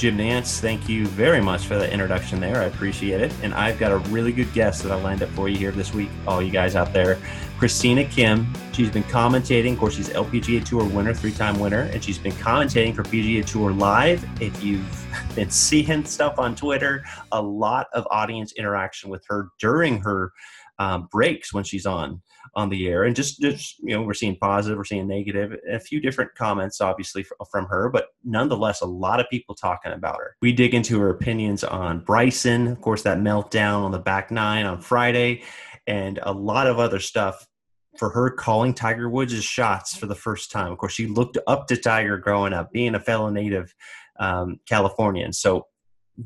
Jim Nantz, thank you very much for the introduction there. I appreciate it. And I've got a really good guest that I lined up for you here this week, all you guys out there. Christina Kim. She's been commentating. Of course, she's LPGA Tour winner, three time winner, and she's been commentating for PGA Tour Live. If you've been seeing stuff on Twitter, a lot of audience interaction with her during her um, breaks when she's on on the air and just, just you know we're seeing positive we're seeing negative a few different comments obviously from her but nonetheless a lot of people talking about her we dig into her opinions on bryson of course that meltdown on the back nine on friday and a lot of other stuff for her calling Tiger Woods' shots for the first time. Of course, she looked up to Tiger growing up, being a fellow native um, Californian. So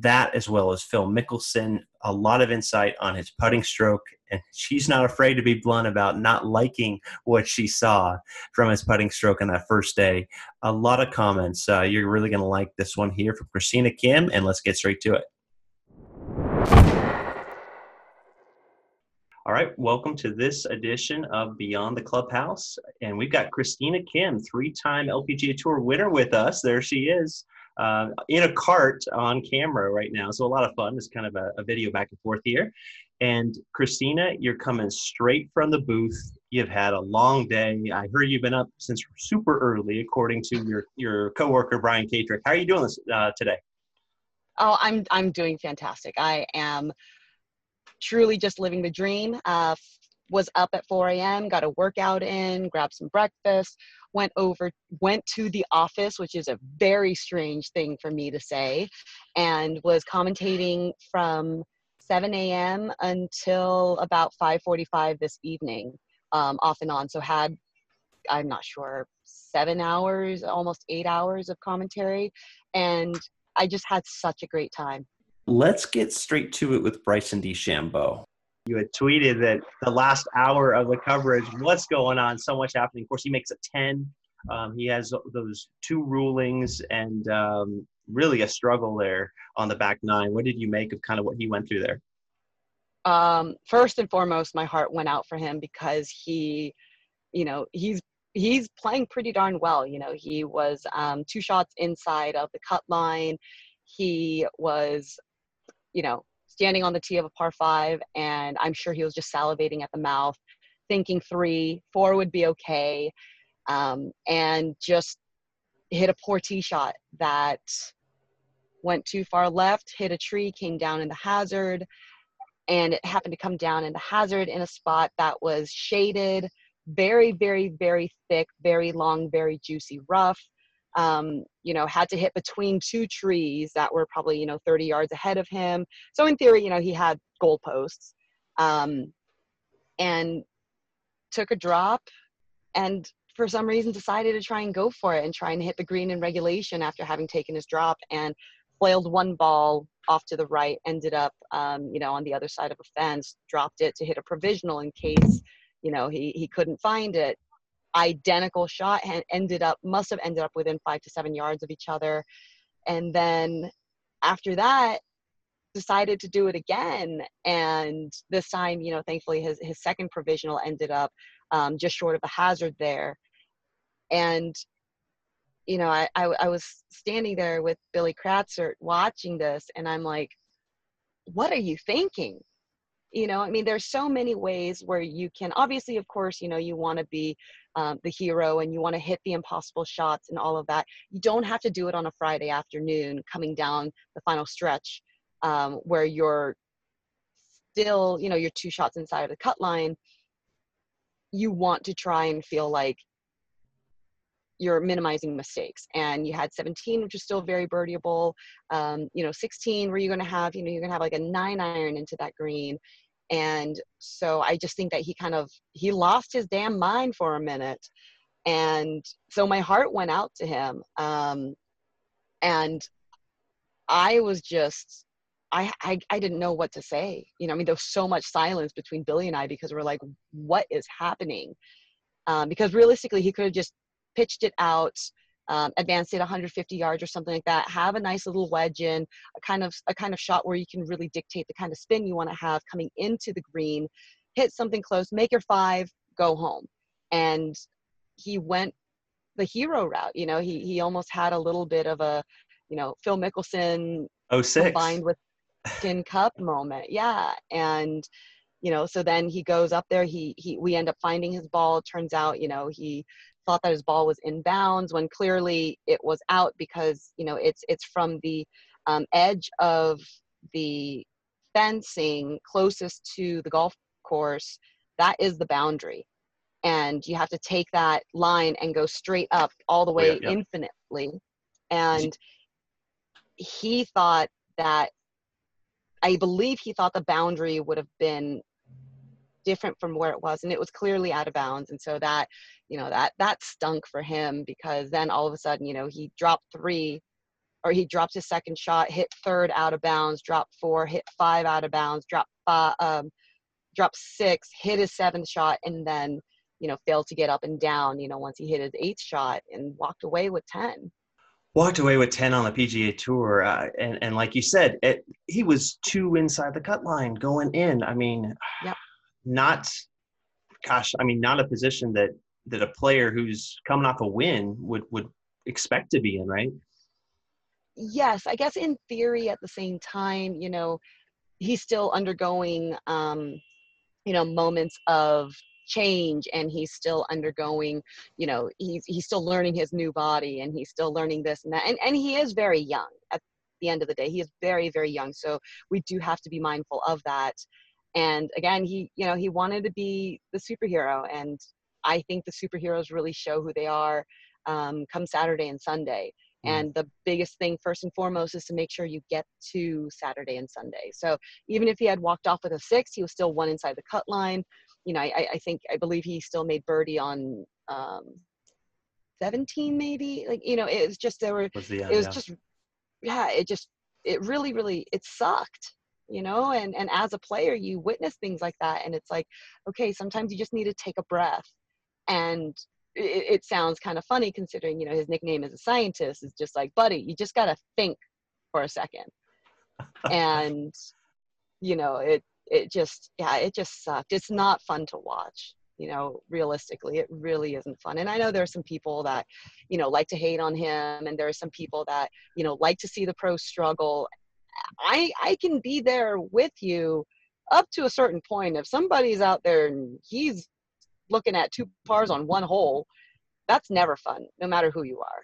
that as well as Phil Mickelson, a lot of insight on his putting stroke. And she's not afraid to be blunt about not liking what she saw from his putting stroke on that first day. A lot of comments. Uh, you're really going to like this one here from Christina Kim, and let's get straight to it. All right, welcome to this edition of Beyond the Clubhouse. And we've got Christina Kim, three time LPGA Tour winner, with us. There she is uh, in a cart on camera right now. So a lot of fun. It's kind of a, a, video back and forth here. And Christina, you're coming straight from the booth. You've had a long day. I heard you've been up since super early, according to your your coworker Brian Katrek. How are you doing this uh, today? Oh, I'm I'm doing fantastic. I am truly just living the dream. Uh, was up at 4 a.m., got a workout in, grabbed some breakfast, went over, went to the office, which is a very strange thing for me to say, and was commentating from 7 a.m. until about 5:45 this evening, um, off and on. So had I'm not sure seven hours, almost eight hours of commentary, and I just had such a great time. Let's get straight to it with Bryson DeChambeau you had tweeted that the last hour of the coverage, what's going on? So much happening. Of course, he makes a 10. Um, he has those two rulings and um, really a struggle there on the back nine. What did you make of kind of what he went through there? Um, first and foremost, my heart went out for him because he, you know, he's he's playing pretty darn well. You know, he was um, two shots inside of the cut line. He was, you know, standing on the tee of a par five, and I'm sure he was just salivating at the mouth, thinking three, four would be okay, um, and just hit a poor tee shot that went too far left, hit a tree, came down in the hazard, and it happened to come down in the hazard in a spot that was shaded, very, very, very thick, very long, very juicy rough um, you know, had to hit between two trees that were probably, you know, 30 yards ahead of him. So in theory, you know, he had goalposts um, and took a drop and for some reason decided to try and go for it and try and hit the green in regulation after having taken his drop and flailed one ball off to the right, ended up, um, you know, on the other side of a fence, dropped it to hit a provisional in case, you know, he, he couldn't find it identical shot and ended up must have ended up within five to seven yards of each other. And then after that decided to do it again. And this time you know thankfully his, his second provisional ended up um, just short of a hazard there. And you know I, I, I was standing there with billy kratzert watching this and i'm like what are you thinking? You know i mean there's so many ways where you can obviously of course you know you want to be um, the hero and you want to hit the impossible shots and all of that you don't have to do it on a friday afternoon coming down the final stretch um, where you're still you know you're two shots inside of the cut line. You want to try and feel like you're minimizing mistakes and you had 17 which is still very birdieable um, you know 16 where you're going to have you know you're going to have like a nine iron into that green and so i just think that he kind of he lost his damn mind for a minute. And so my heart went out to him. Um, and i was just I, I i didn't know what to say. You know i mean there was so much silence between billy and i because we're like what is happening? Um, because realistically he could have just pitched it out um, advance it 150 yards or something like that have a nice little wedge in a kind of a kind of shot where you can really dictate the kind of spin you want to have coming into the green hit something close make your five go home. And he went the hero route you know he he almost had a little bit of a you know phil mickelson oh six. combined with tin cup moment yeah. And you know so then he goes up there he he we end up finding his ball turns out you know he thought that his ball was in bounds when clearly it was out because you know it's it's from the um, edge of the fencing closest to the golf course that is the boundary and you have to take that line and go straight up all the way yeah, yeah. infinitely and he thought that i believe he thought the boundary would have been different from where it was and it was clearly out of bounds and so that you know that that stunk for him because then all of a sudden you know he dropped three or he dropped his second shot hit third out of bounds dropped four hit five out of bounds dropped five um, dropped six hit his seventh shot and then you know failed to get up and down you know once he hit his eighth shot and walked away with 10 walked away with 10 on the PGA Tour. Uh, and, and like you said, it, he was two inside the cut line going in. I mean, Yep. Not, gosh, I mean, not a position that, that a player who's coming off a win would, would expect to be in, right? yes i guess in theory at the same time you know he's still undergoing um you know moments of change and he's still undergoing you know he's he's still learning his new body and he's still learning this and that. And, and he is very young at the end of the day. He is very very young. So we do have to be mindful of that and again he you know he wanted to be the superhero and i think the superheroes really show who they are um, come saturday and sunday. Mm. and the biggest thing first and foremost is to make sure you get to saturday and sunday. So even if he had walked off with a six he was still one inside the cut line. You know i, I think i believe he still made birdie on um 17 maybe. Like you know it was just there were Was the, uh, it was yeah. just yeah it just it really really it sucked you know and and as a player you witness things like that and it's like okay sometimes you just need to take a breath. And it, it sounds kind of funny considering you know his nickname as a scientist is just like buddy. You just got to think for a second. And you know it it just yeah it just sucked. It's not fun to watch you know realistically. It really isn't fun. And i know there are some people that you know like to hate on him and there are some people that you know like to see the pros struggle i i can be there with you up to a certain point if somebody's out there and he's looking at two pars on one hole that's never fun no matter who you are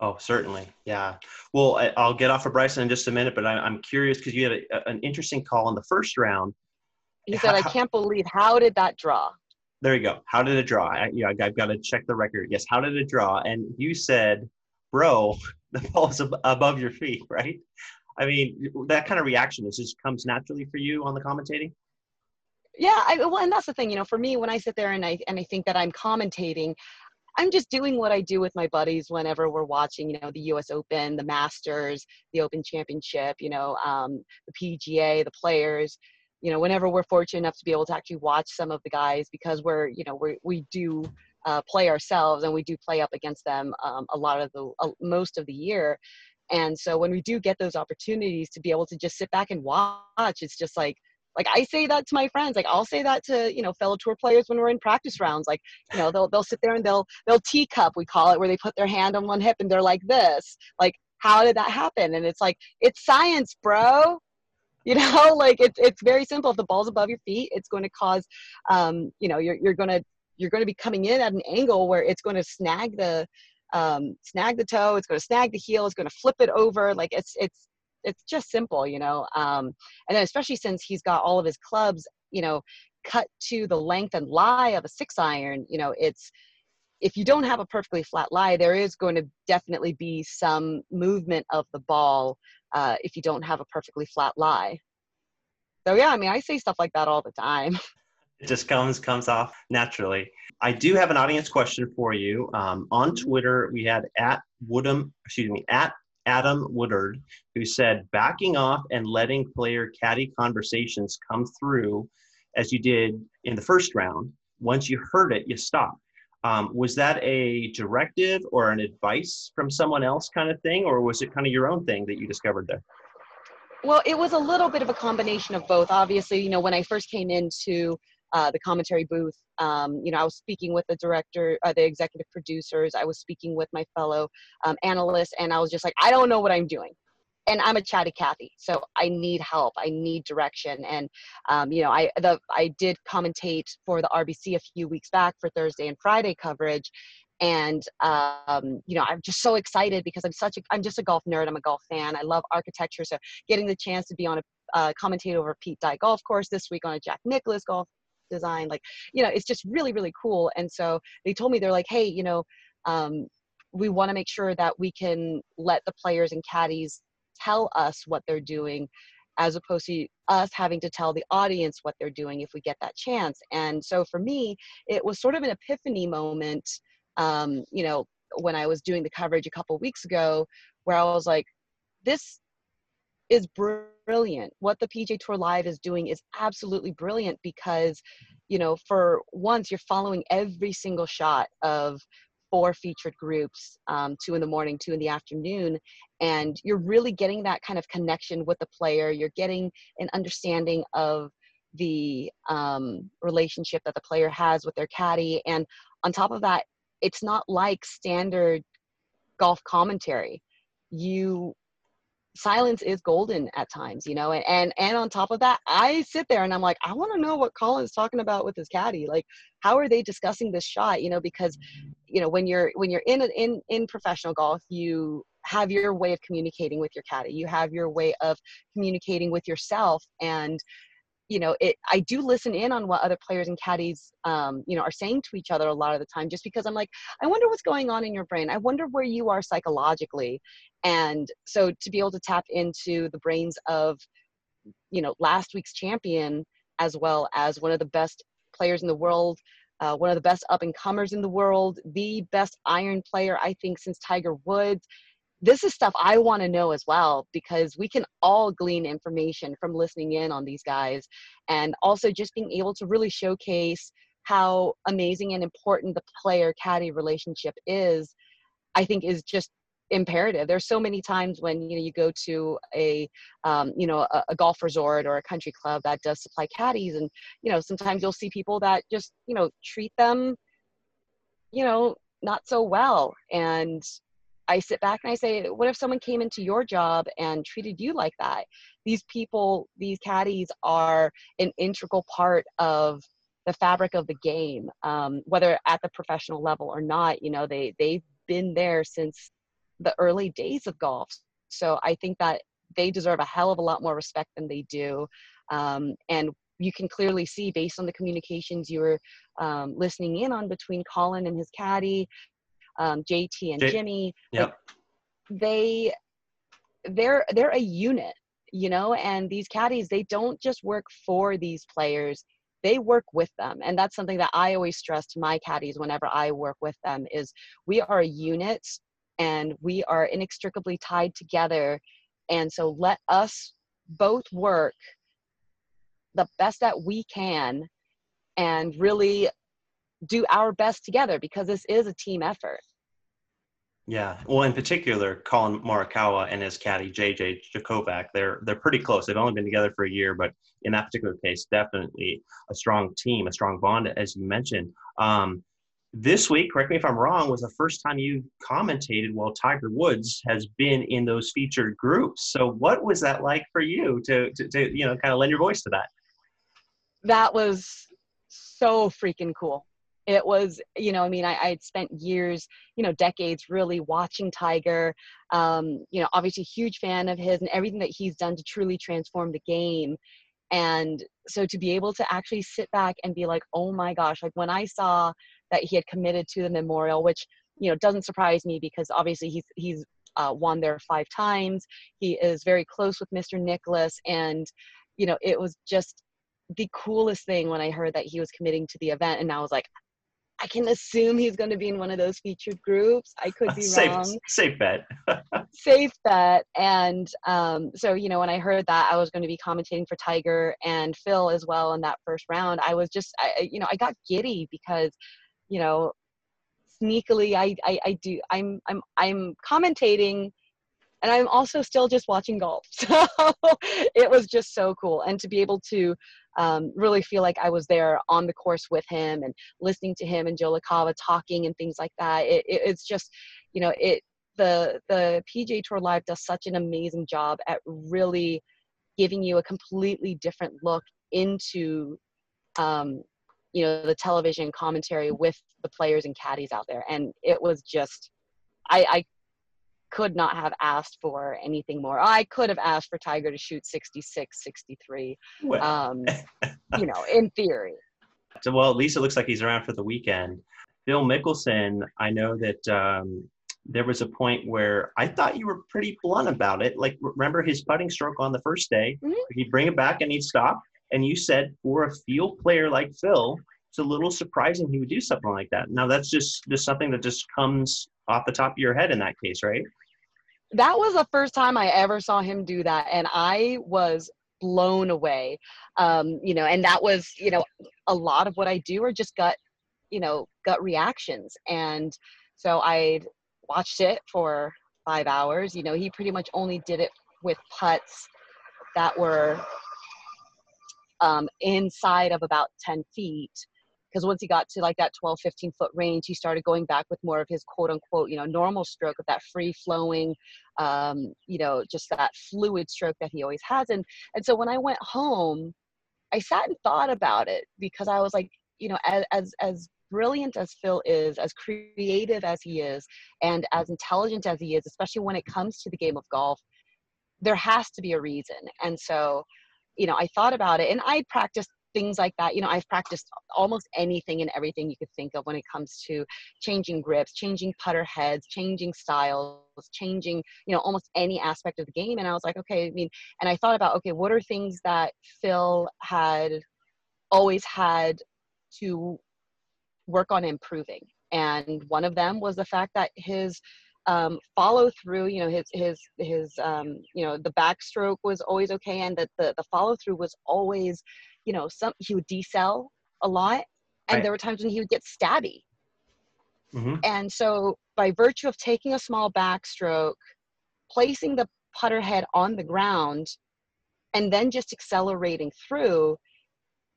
Oh, certainly. Yeah. Well, I, I'll get off of Bryson in just a minute, but I, I'm curious because you had a, an interesting call in the first round. he said i can't believe how did that draw There you go. How did it draw? I, yeah, I've got to check the record. Yes. How did it draw? And you said, bro, the ball's ab- above your feet, right? I mean, that kind of reaction is just comes naturally for you on the commentating. yeah I, well and that's the thing you know for me when i sit there and i and i think that i'm commentating i'm just doing what i do with my buddies whenever we're watching you know the us open the masters the open championship you know um, the pga the players you know whenever we're fortunate enough to be able to actually watch some of the guys because we're you know we we do uh, play ourselves and we do play up against them um, a lot of the uh, most of the year and so when we do get those opportunities to be able to just sit back and watch it's just like like I say that to my friends. Like I'll say that to you know fellow tour players when we're in practice rounds. Like you know they'll they'll sit there and they'll they'll teacup we call it where they put their hand on one hip and they're like this. Like how did that happen? And it's like it's science, bro. You know, like it's it's very simple. If the ball's above your feet, it's going to cause, um, you know, you're you're gonna you're going to be coming in at an angle where it's going to snag the um, snag the toe. It's going to snag the heel. It's going to flip it over. Like it's it's it's just simple, you know. Um, and then especially since he's got all of his clubs, you know, cut to the length and lie of a six iron, you know, it's if you don't have a perfectly flat lie, there is going to definitely be some movement of the ball uh, if you don't have a perfectly flat lie. So yeah, I mean, I say stuff like that all the time. It just comes comes off naturally. I do have an audience question for you. Um, on. Twitter, we had at Woodham, excuse me, at Adam Woodard, who said backing off and letting player caddy conversations come through as you did in the first round. Once you heard it, you stopped. Um, was that a directive or an advice from someone else kind of thing, or was it kind of your own thing that you discovered there? Well, it was a little bit of a combination of both. Obviously, you know, when I first came into uh, the commentary booth. Um, you know, I was speaking with the director, uh, the executive producers. I was speaking with my fellow um, analysts, and I was just like, I don't know what I'm doing. And I'm a chatty Cathy, so I need help. I need direction. And um, you know, I the I did commentate for the RBC a few weeks back for Thursday and Friday coverage, and um, you know i'm just so excited because i'm such a i'm just a golf nerd i'm a golf fan i love architecture so getting the chance to be on a uh, commentate over pete dye golf course this week on a jack nicklaus golf design like you know it's just really really cool and so they told me they're like hey you know um, we want to make sure that we can let the players and caddies tell us what they're doing as opposed to us having to tell the audience what they're doing if we get that chance and so for me it was sort of an epiphany moment um, you know when i was doing the coverage a couple weeks ago where i was like this is brilliant. What the PGA Tour Live is doing is absolutely brilliant because, you know, for once you're following every single shot of four featured groups, um, two in the morning, two in the afternoon, and you're really getting that kind of connection with the player. You're getting an understanding of the um, relationship that the player has with their caddy, and on top of that, it's not like standard golf commentary. You silence is golden at times, you know, and, and, and on top of that, I sit there and I'm like, I want to know what Colin's talking about with his caddy. Like, how are they discussing this shot? You know, because, you know, when you're, when you're in, in, in professional golf, you have your way of communicating with your caddy. You have your way of communicating with yourself. And, you know, it, I do listen in on what other players and caddies, um, you know, are saying to each other a lot of the time, just because I'm like, I wonder what's going on in your brain. I wonder where you are psychologically. And so to be able to tap into the brains of, you know, last week's champion, as well as one of the best players in the world, uh, one of the best up and comers in the world, the best iron player, I think, since Tiger Woods this is stuff I want to know as well because we can all glean information from listening in on these guys and also just being able to really showcase how amazing and important the player caddy relationship is I think is just imperative. There's so many times when you know you go to a um, you know a, a, golf resort or a country club that does supply caddies and you know sometimes you'll see people that just you know treat them you know not so well and I sit back and I say, what if someone came into your job and treated you like that? These people, these caddies are an integral part of the fabric of the game, um, whether at the professional level or not. You know, they they've been there since the early days of golf. So I think that they deserve a hell of a lot more respect than they do. Um, and you can clearly see based on the communications you were um, listening in on between Colin and his caddy, um, JT and J- Jimmy. Yep. Like, they they're they're a unit, you know, and these caddies they don't just work for these players they work with them and that's something that i always stress to my caddies whenever i work with them is we are a unit and we are inextricably tied together and so let us both work the best that we can and really do our best together because this is a team effort. Yeah, well, in particular, Colin Morikawa and his caddy JJ Jakovac, they're they're pretty close. They've only been together for a year, but in that particular case, definitely a strong team, a strong bond, as you mentioned. Um, this week, correct me if I'm wrong, was the first time you commentated while Tiger Woods has been in those featured groups. So, what was that like for you to to, to you know kind of lend your voice to that? That was so freaking cool it was you know i mean i had spent years you know decades really watching tiger. Um, you know obviously huge fan of his and everything that he's done to truly transform the game. And so to be able to actually sit back and be like oh my gosh like when i saw that he had committed to the memorial which you know doesn't surprise me because obviously he's he's uh, won there five times. He is very close with mr nicklaus and you know, it was just the coolest thing when I heard that he was committing to the event. And I was like, I can assume he's going to be in one of those featured groups. I could be safe, wrong. Safe bet. safe bet. And um, so, you know, when I heard that I was going to be commentating for Tiger and Phil as well in that first round, I was just, I, you know, I got giddy because, you know, sneakily I, I, I do, I'm, I'm, I'm commentating and I'm also still just watching golf. So it was just so cool. And to be able to um, really feel like I was there on the course with him and listening to him and Joe LaCava talking and things like that. It, it, it's just, you know, it the the PGA Tour Live does such an amazing job at really giving you a completely different look into um, you know the television commentary with the players and caddies out there and it was just I, I could not have asked for anything more. I could have asked for Tiger to shoot 66, 63, well. um, you know, in theory. So, well, at least it looks like he's around for the weekend. Phil Mickelson, I know that um, there was a point where I thought you were pretty blunt about it. Like, remember his putting stroke on the first day? Mm-hmm. He'd bring it back and he'd stop. And you said for a field player like Phil, it's a little surprising he would do something like that. Now, that's just just something that just comes off the top of your head in that case, right? That was the first time I ever saw him do that, and I was blown away. Um, you know, and that was, you know, a lot of what I do are just gut, you know, gut reactions. And so I watched it for five hours. You know, he pretty much only did it with putts that were um, inside of about 10 feet because once he got to like that 12 15 foot range he started going back with more of his quote unquote you know normal stroke of that free flowing um, you know just that fluid stroke that he always has. And and so when i went home i sat and thought about it because i was like you know as as, as brilliant as phil is as creative as he is and as intelligent as he is especially when it comes to the game of golf there has to be a reason. And so you know i thought about it and i practiced things like that. You know, I've practiced almost anything and everything you could think of when it comes to changing grips, changing putter heads, changing styles, changing, you know, almost any aspect of the game. And I was like, okay, I mean, and I thought about, okay, what are things that Phil had always had to work on improving? And one of them was the fact that his um, follow through, you know, his his his um, you know the backstroke was always okay, and that the the follow through was always you know, some he would decel a lot, and right. there were times when he would get stabby. Mm-hmm. And so, by virtue of taking a small backstroke, placing the putter head on the ground, and then just accelerating through,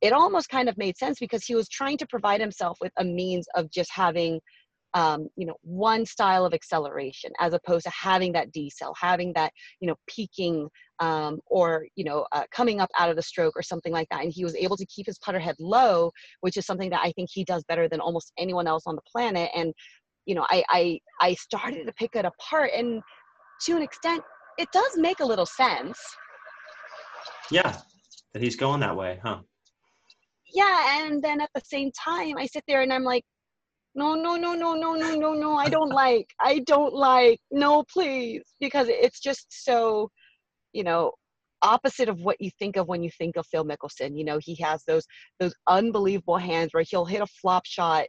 it almost kind of made sense because he was trying to provide himself with a means of just having um, you know one style of acceleration as opposed to having that decel having that you know peaking um, or you know uh, coming up out of the stroke or something like that. And he was able to keep his putter head low which is something that i think he does better than almost anyone else on the planet. And you know i i, I started to pick it apart. And to an extent it does make a little sense. Yeah that he's going that way huh? Yeah and then at the same time i sit there and i'm like no no no no no no no no i don't like i don't like no please because it's just so you know opposite of what you think of when you think of phil mickelson you know he has those those unbelievable hands where he'll hit a flop shot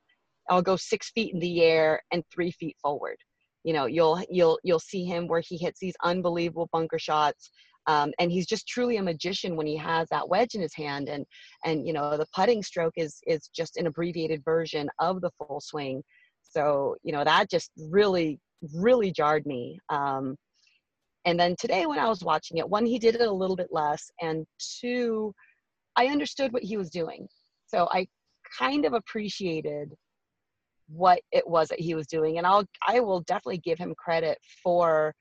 i'll go six feet in the air and three feet forward. You know you'll you'll you'll see him where he hits these unbelievable bunker shots um, and he's just truly a magician when he has that wedge in his hand and and you know the putting stroke is is just an abbreviated version of the full swing. So you know that just really really jarred me um, and then today when i was watching it one he did it a little bit less and two i understood what he was doing. So i kind of appreciated what it was that he was doing and i'll i will definitely give him credit for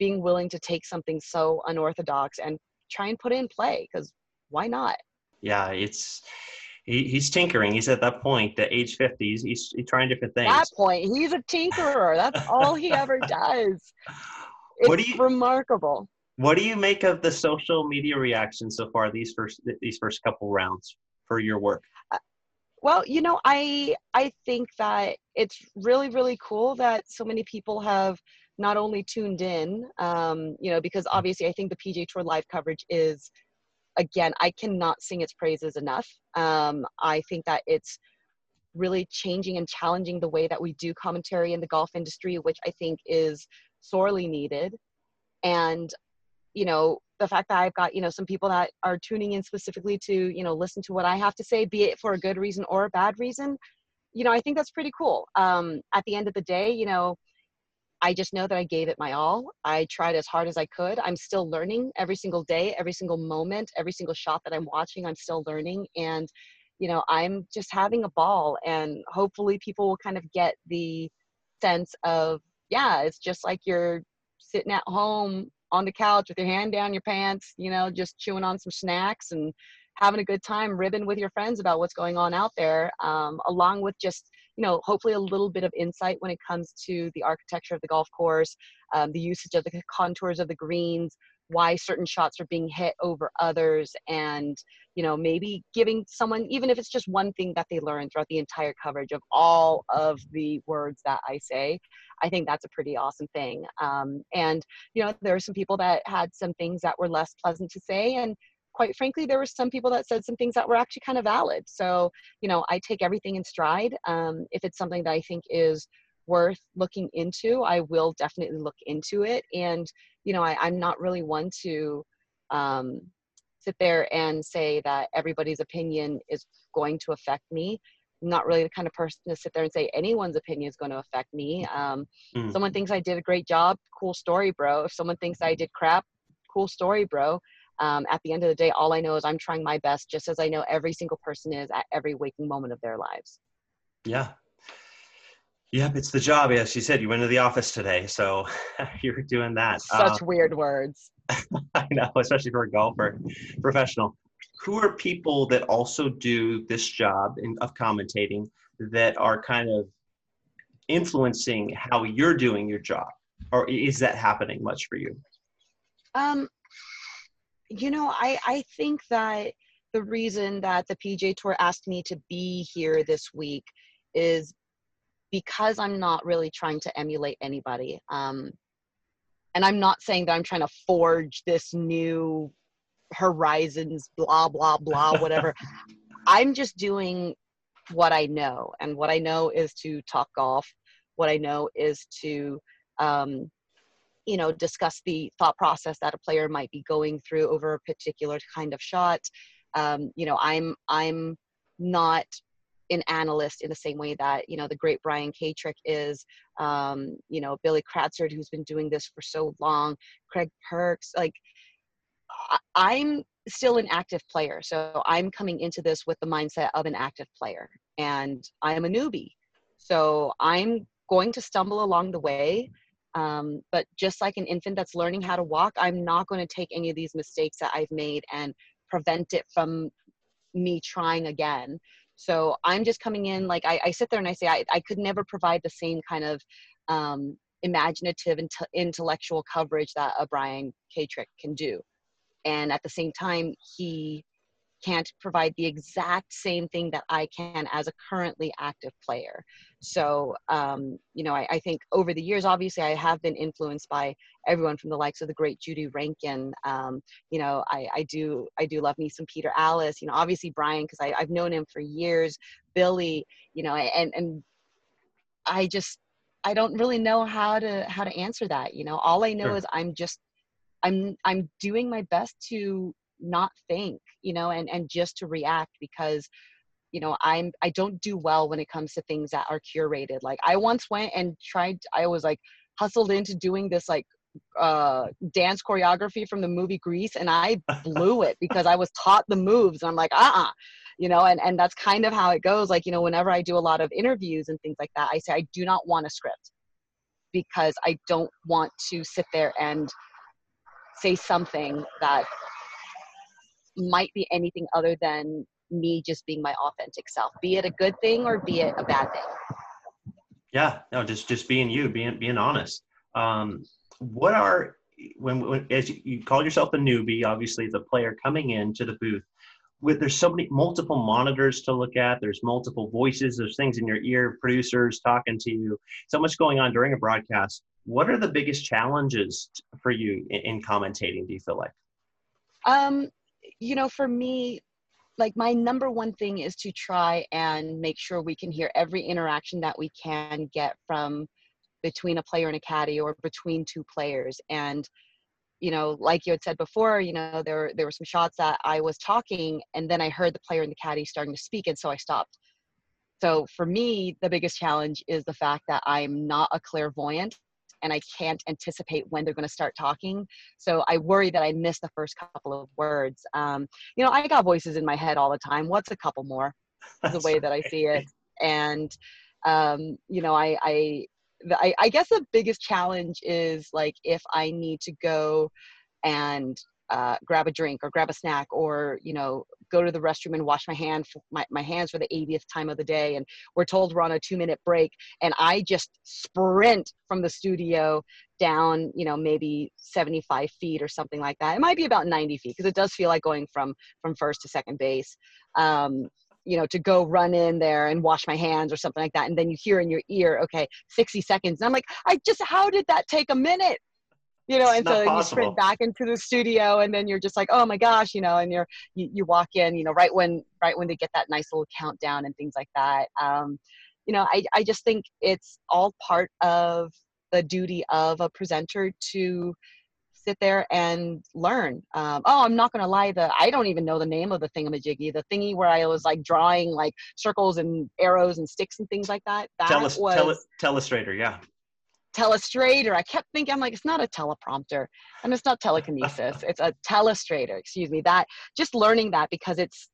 being willing to take something so unorthodox and try and put it in play because why not? Yeah, it's he, he's tinkering. He's at that point, the age 50, He's, he's, he's trying different things. At that point, he's a tinkerer. That's all he ever does. It's what do you, remarkable. What do you make of the social media reaction so far these first these first couple rounds for your work? Uh, well, you know, I I think that it's really really cool that so many people have not only tuned in, um, you know, because obviously I think the PGA Tour live coverage is again, I cannot sing its praises enough. Um, I think that it's really changing and challenging the way that we do commentary in the golf industry, which I think is sorely needed. And, you know, the fact that I've got, you know, some people that are tuning in specifically to, you know, listen to what I have to say, be it for a good reason or a bad reason, you know, I think that's pretty cool. Um, at the end of the day, you know, I just know that I gave it my all. I tried as hard as I could. I'm still learning every single day, every single moment, every single shot that I'm watching, I'm still learning. And, you know, I'm just having a ball. And hopefully people will kind of get the sense of, yeah, it's just like you're sitting at home on the couch with your hand down your pants, you know, just chewing on some snacks and having a good time ribbing with your friends about what's going on out there, um, along with just you know hopefully a little bit of insight when it comes to the architecture of the golf course, um, the usage of the contours of the greens, why certain shots are being hit over others, and you know maybe giving someone even if it's just one thing that they learn throughout the entire coverage of all of the words that I say. I think that's a pretty awesome thing. Um, and you know there are some people that had some things that were less pleasant to say, and quite frankly, there were some people that said some things that were actually kind of valid. So, you know, I take everything in stride. Um, if it's something that I think is worth looking into, I will definitely look into it. And, you know, I, am not really one to um, sit there and say that everybody's opinion is going to affect me. I'm not really the kind of person to sit there and say anyone's opinion is going to affect me. Um, mm. Someone thinks I did a great job, cool story, bro. If someone thinks I did crap, cool story, bro um, at the end of the day, all I know is I'm trying my best, just as I know every single person is at every waking moment of their lives. Yeah. Yep, it's the job. As you said, you went to the office today, so you're doing that. Such uh, weird words. I know, especially for a golfer, professional. Who are people that also do this job in, of commentating that are kind of influencing how you're doing your job, or is that happening much for you? Um, you know, I, I think that the reason that the PJ Tour asked me to be here this week is because I'm not really trying to emulate anybody. Um, and I'm not saying that I'm trying to forge this new horizons, blah, blah, blah, whatever. I'm just doing what I know. And what I know is to talk golf. What I know is to um, you know discuss the thought process that a player might be going through over a particular kind of shot um, you know i'm i'm not an analyst in the same way that you know the great Brian Katrek is, um, you know Billy Kratzert who's been doing this for so long, Craig Perks. Like I'm still an active player, so I'm coming into this with the mindset of an active player, and I am a newbie, so I'm going to stumble along the way. Um, but just like an infant that's learning how to walk, I'm not going to take any of these mistakes that I've made and prevent it from me trying again. So I'm just coming in, like I, I sit there and I say, I, I could never provide the same kind of um, imaginative and intellectual coverage that a Brian Katrek can do. And at the same time, he can't provide the exact same thing that I can as a currently active player. So, um, you know, I, I, think over the years, obviously, I have been influenced by everyone from the likes of the great Judy Rankin. Um, you know, I, I, do I do love me some Peter Alliss. You know, obviously Brian because I've known him for years. Billy, you know, and and I just I don't really know how to how to answer that. You know, all I know sure. is I'm just I'm I'm doing my best to not think you know and and just to react because you know i'm i don't do well when it comes to things that are curated. Like i once went and tried i was like hustled into doing this like uh dance choreography from the movie grease and i blew it because i was taught the moves and i'm like uh-uh you know and and that's kind of how it goes. Like you know whenever i do a lot of interviews and things like that i say i do not want a script because i don't want to sit there and say something that might be anything other than me just being my authentic self be it a good thing or be it a bad thing. Yeah no just just being you being being honest. Um what are when, when as you, you call yourself a newbie obviously the player coming into the booth with there's so many multiple monitors to look at there's multiple voices there's things in your ear producers talking to you so much going on during a broadcast. What are the biggest challenges for you in, in commentating do you feel like? Um you know, for me, like my number one thing is to try and make sure we can hear every interaction that we can get from between a player and a caddy or between two players. And, you know, like you had said before, you know, there there were some shots that I was talking and then I heard the player and the caddy starting to speak and so I stopped. So for me, the biggest challenge is the fact that I'm not a clairvoyant and I can't anticipate when they're going to start talking. So I worry that I miss the first couple of words. Um, you know, I got voices in my head all the time. What's a couple more? the way that I see it. And, um, you know, I, I, I, I guess the biggest challenge is like if I need to go and uh, grab a drink or grab a snack or you know go to the restroom and wash my hand my, my hands for the 80th time of the day and we're told we're on a two minute break and i just sprint from the studio down you know maybe 75 feet or something like that it might be about 90 feet because it does feel like going from from first to second base um, you know, to go run in there and wash my hands or something like that. And then you hear in your ear, okay, 60 seconds. And I'm like, I just, how did that take a minute? You know, and so possible. you sprint back into the studio and then you're just like, oh my gosh, you know, and you're, you, you walk in, you know, right when, right when they get that nice little countdown and things like that. Um, you know, I, I just think it's all part of the duty of a presenter to sit there and learn. Um, oh, I'm not gonna lie, the I don't even know the name of the thingamajiggy, the thingy where I was like drawing like circles and arrows and sticks and things like that. That Teles- was tele- Telestrator, yeah telestrator. I kept thinking, I'm like, it's not a teleprompter and it's not telekinesis. it's a telestrator, excuse me. That just learning that because it's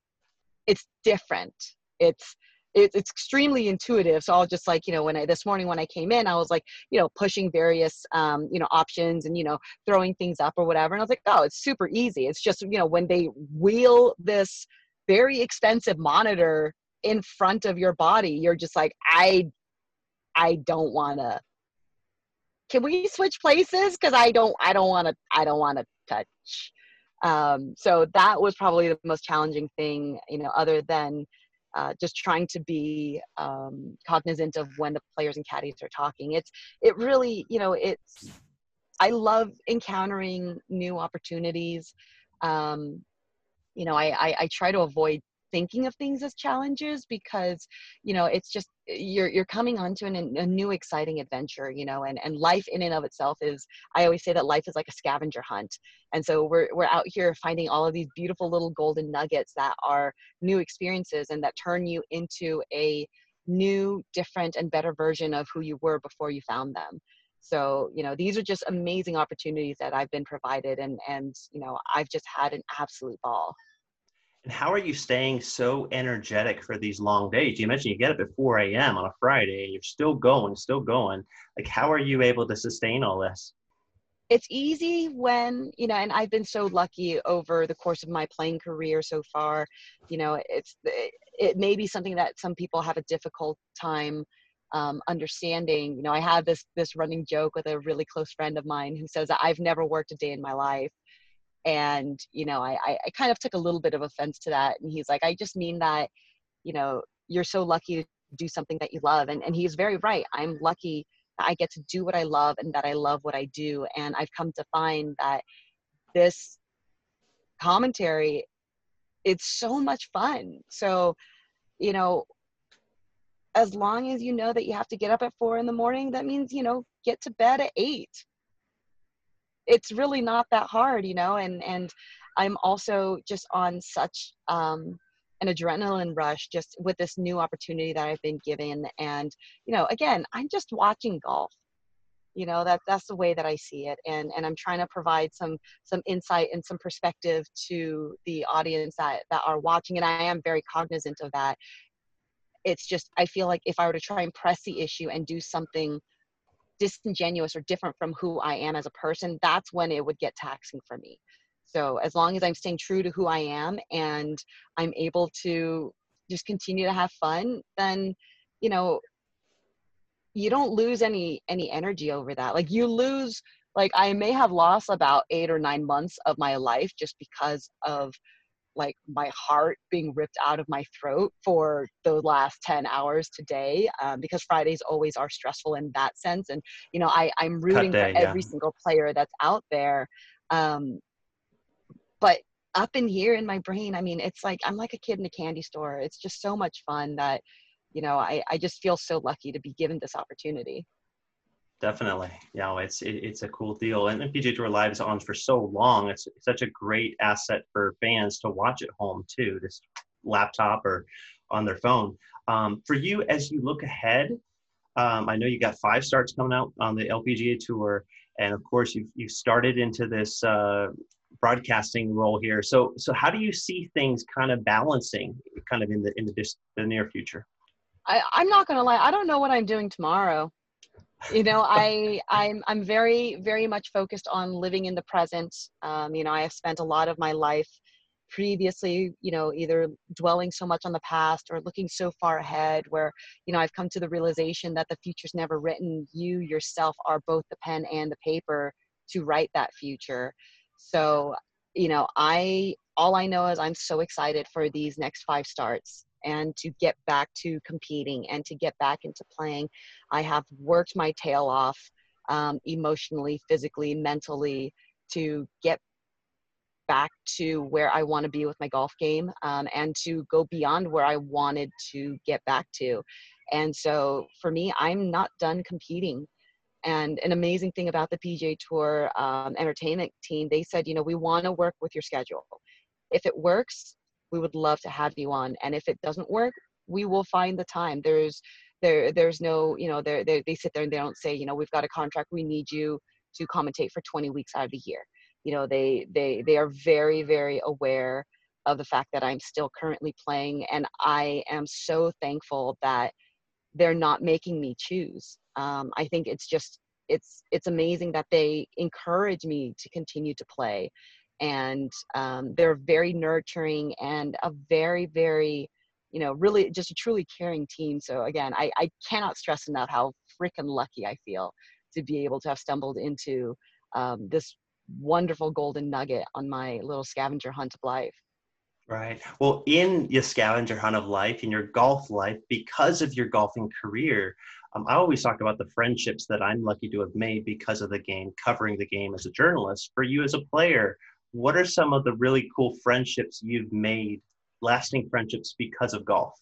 it's different. It's it's extremely intuitive. So I'll just like, you know, when I, this morning when I came in, I was like, you know, pushing various, um, you know, options and, you know, throwing things up or whatever. And I was like, oh, it's super easy. It's just, you know, when they wheel this very expensive monitor in front of your body, you're just like, I, I don't want to can we switch places? Because i don't i don't want to i don't want to touch. Um, so that was probably the most challenging thing you know other than uh, just trying to be um, cognizant of when the players and caddies are talking. It's it really you know it's i love encountering new opportunities. Um, you know I, I, I try to avoid thinking of things as challenges because you know it's just you're you're coming onto an, a new exciting adventure you know and and life in and of itself is i always say that life is like a scavenger hunt. And so we're we're out here finding all of these beautiful little golden nuggets that are new experiences and that turn you into a new different and better version of who you were before you found them. So you know these are just amazing opportunities that i've been provided and and you know i've just had an absolute ball and how are you staying so energetic for these long days? You mentioned you get up at 4 a.m. on a Friday and you're still going, still going. Like, how are you able to sustain all this? It's easy when, you know, and I've been so lucky over the course of my playing career so far. You know, it's, it may be something that some people have a difficult time um, understanding. You know, I have this, this running joke with a really close friend of mine who says I've never worked a day in my life and you know I, I kind of took a little bit of offense to that and he's like i just mean that you know you're so lucky to do something that you love and, and he's very right i'm lucky that i get to do what i love and that i love what i do and i've come to find that this commentary it's so much fun. So you know as long as you know that you have to get up at four in the morning that means you know get to bed at eight it's really not that hard you know and and i'm also just on such um an adrenaline rush just with this new opportunity that i've been given. And you know again i'm just watching golf. You know that that's the way that i see it. And and i'm trying to provide some some insight and some perspective to the audience that that are watching and i am very cognizant of that. It's just i feel like if i were to try and press the issue and do something disingenuous or different from who I am as a person, that's when it would get taxing for me. So as long as I'm staying true to who I am and I'm able to just continue to have fun, then you know you don't lose any any energy over that. Like you lose like I may have lost about 8 or 9 months of my life just because of like my heart being ripped out of my throat for the last 10 hours today um, because fridays always are stressful in that sense and you know I, i'm rooting day, for every yeah. single player that's out there um, but up in here in my brain. I mean, it's like I'm like a kid in a candy store. It's just so much fun that, you know, I, I just feel so lucky to be given this opportunity. Definitely. Yeah, it's it, it's a cool deal. And PGA Tour Live is on for so long. It's, it's such a great asset for fans to watch at home too, this laptop or on their phone. Um, for you, as you look ahead, um, I know you got five starts coming out on the LPGA Tour, and of course you've you've started into this uh, broadcasting role here. So so how do you see things kind of balancing, kind of in the in the, the near future? I, I'm not gonna lie, I don't know what I'm doing tomorrow. You know, I I'm I'm very very much focused on living in the present. Um, you know, I have spent a lot of my life previously you know either dwelling so much on the past or looking so far ahead where you know i've come to the realization that the future's never written. You yourself are both the pen and the paper to write that future. So you know i all i know is i'm so excited for these next five starts and to get back to competing and to get back into playing i have worked my tail off um, emotionally physically mentally to get back to where I want to be with my golf game um, and to go beyond where I wanted to get back to. And so for me, I'm not done competing. And an amazing thing about the PGA Tour um, entertainment team, they said, you know, we want to work with your schedule. If it works, we would love to have you on. And if it doesn't work, we will find the time. There's there there's no, you know, they they sit there and they don't say, you know, we've got a contract, we need you to commentate for 20 weeks out of the year you know they they they are very very aware of the fact that i'm still currently playing and i am so thankful that they're not making me choose um, i think it's just it's it's amazing that they encourage me to continue to play and um, they're very nurturing and a very very you know really just a truly caring team so again i, I cannot stress enough how freaking lucky i feel to be able to have stumbled into um, this wonderful golden nugget on my little scavenger hunt of life. Right. Well, in your scavenger hunt of life, in your golf life, because of your golfing career, um, I always talk about the friendships that I'm lucky to have made because of the game, covering the game as a journalist. For you as a player, what are some of the really cool friendships you've made, lasting friendships because of golf?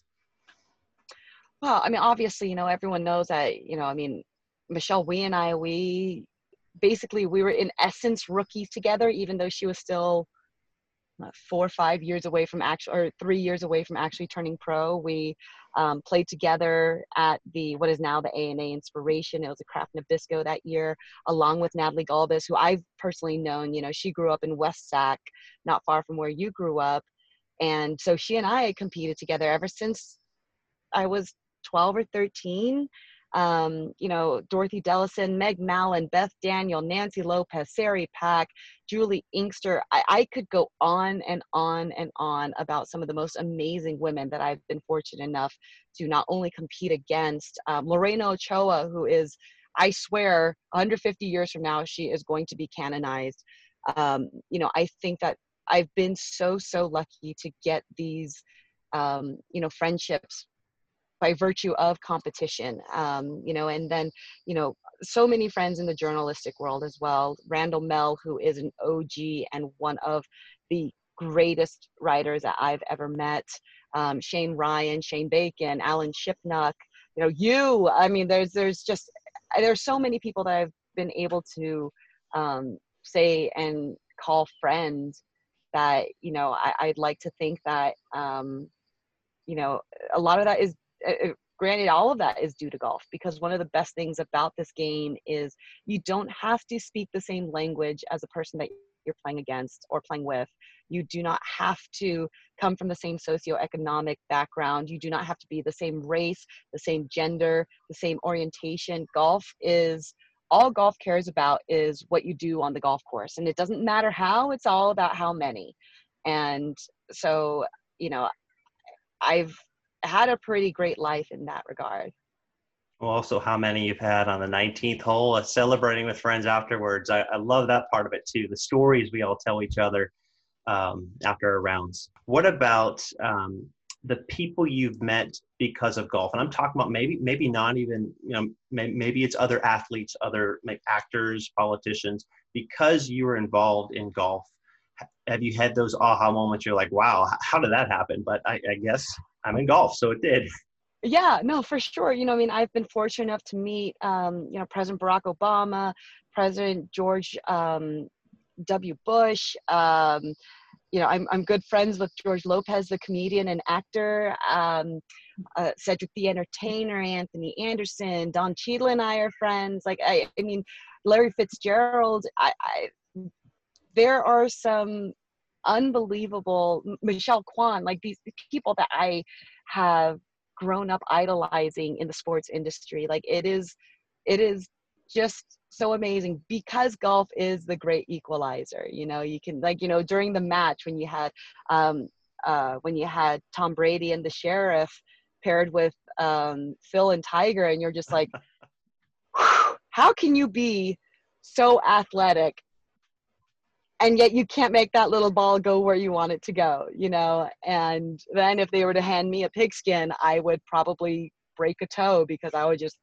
Well, I mean, obviously, you know, everyone knows that, you know, I mean, Michelle Wie and I, we basically we were in essence rookies together, even though she was still four or five years away from actual or three years away from actually turning pro. We um, played together at the what is now the ANA Inspiration. It was a Kraft Nabisco that year, along with Natalie Gulbis, who I've personally known. You know, she grew up in West Sac, not far from where you grew up, and so she and I competed together ever since I was 12 or 13 um, you know, Dorothy Delasin, Meg Mallon, Beth Daniel, Nancy Lopez, Sari Pack, Juli Inkster. I, I could go on and on and on about some of the most amazing women that I've been fortunate enough to not only compete against. Um, Lorena Ochoa, who is, I swear, 150 years from now, she is going to be canonized. Um, you know, I think that I've been so, so lucky to get these, um, you know, friendships by virtue of competition um, you know and then you know so many friends in the journalistic world as well. Randall mell who is an og and one of the greatest writers that i've ever met um, shane ryan shane bacon alan shipnuck you know you i mean there's there's just there's so many people that i've been able to um, say and call friends that you know I, would like to think that um, you know a lot of that is Uh, uh, granted all of that is due to golf because one of the best things about this game is you don't have to speak the same language as a person that you're playing against or playing with. You do not have to come from the same socioeconomic background. You do not have to be the same race the same gender the same orientation. Golf is all golf cares about is what you do on the golf course and it doesn't matter how it's all about how many. And so you know i've had a pretty great life in that regard. Well, also how many you've had on the 19th hole, uh, celebrating with friends afterwards. I, I, love that part of it too. The stories we all tell each other um, after our rounds. What about um, the people you've met because of golf? And I'm talking about maybe, maybe not even, you know, may, maybe it's other athletes, other actors, politicians, because you were involved in golf. have you had those aha moments? You're like, wow, how did that happen? But I, I guess I'm in golf, so it did. Yeah, no, for sure. You know, I mean, I've been fortunate enough to meet, um, you know, President Barack Obama, President George um, W. Bush. Um, you know, I'm, I'm good friends with George Lopez, the comedian and actor, um, uh, Cedric the Entertainer, Anthony Anderson, Don Cheadle and I are friends. Like, I, I mean, Larry Fitzgerald. I, I there are some unbelievable Michelle Kwan, like these people that I have grown up idolizing in the sports industry. Like it is, it is just so amazing because golf is the great equalizer. You know, you can like you know during the match when you had um, uh, when you had Tom Brady and the Sheriff paired with um, Phil and Tiger, and you're just like, how can you be so athletic and yet you can't make that little ball go where you want it to go, you know. And then if they were to hand me a pigskin, I would probably break a toe because I would just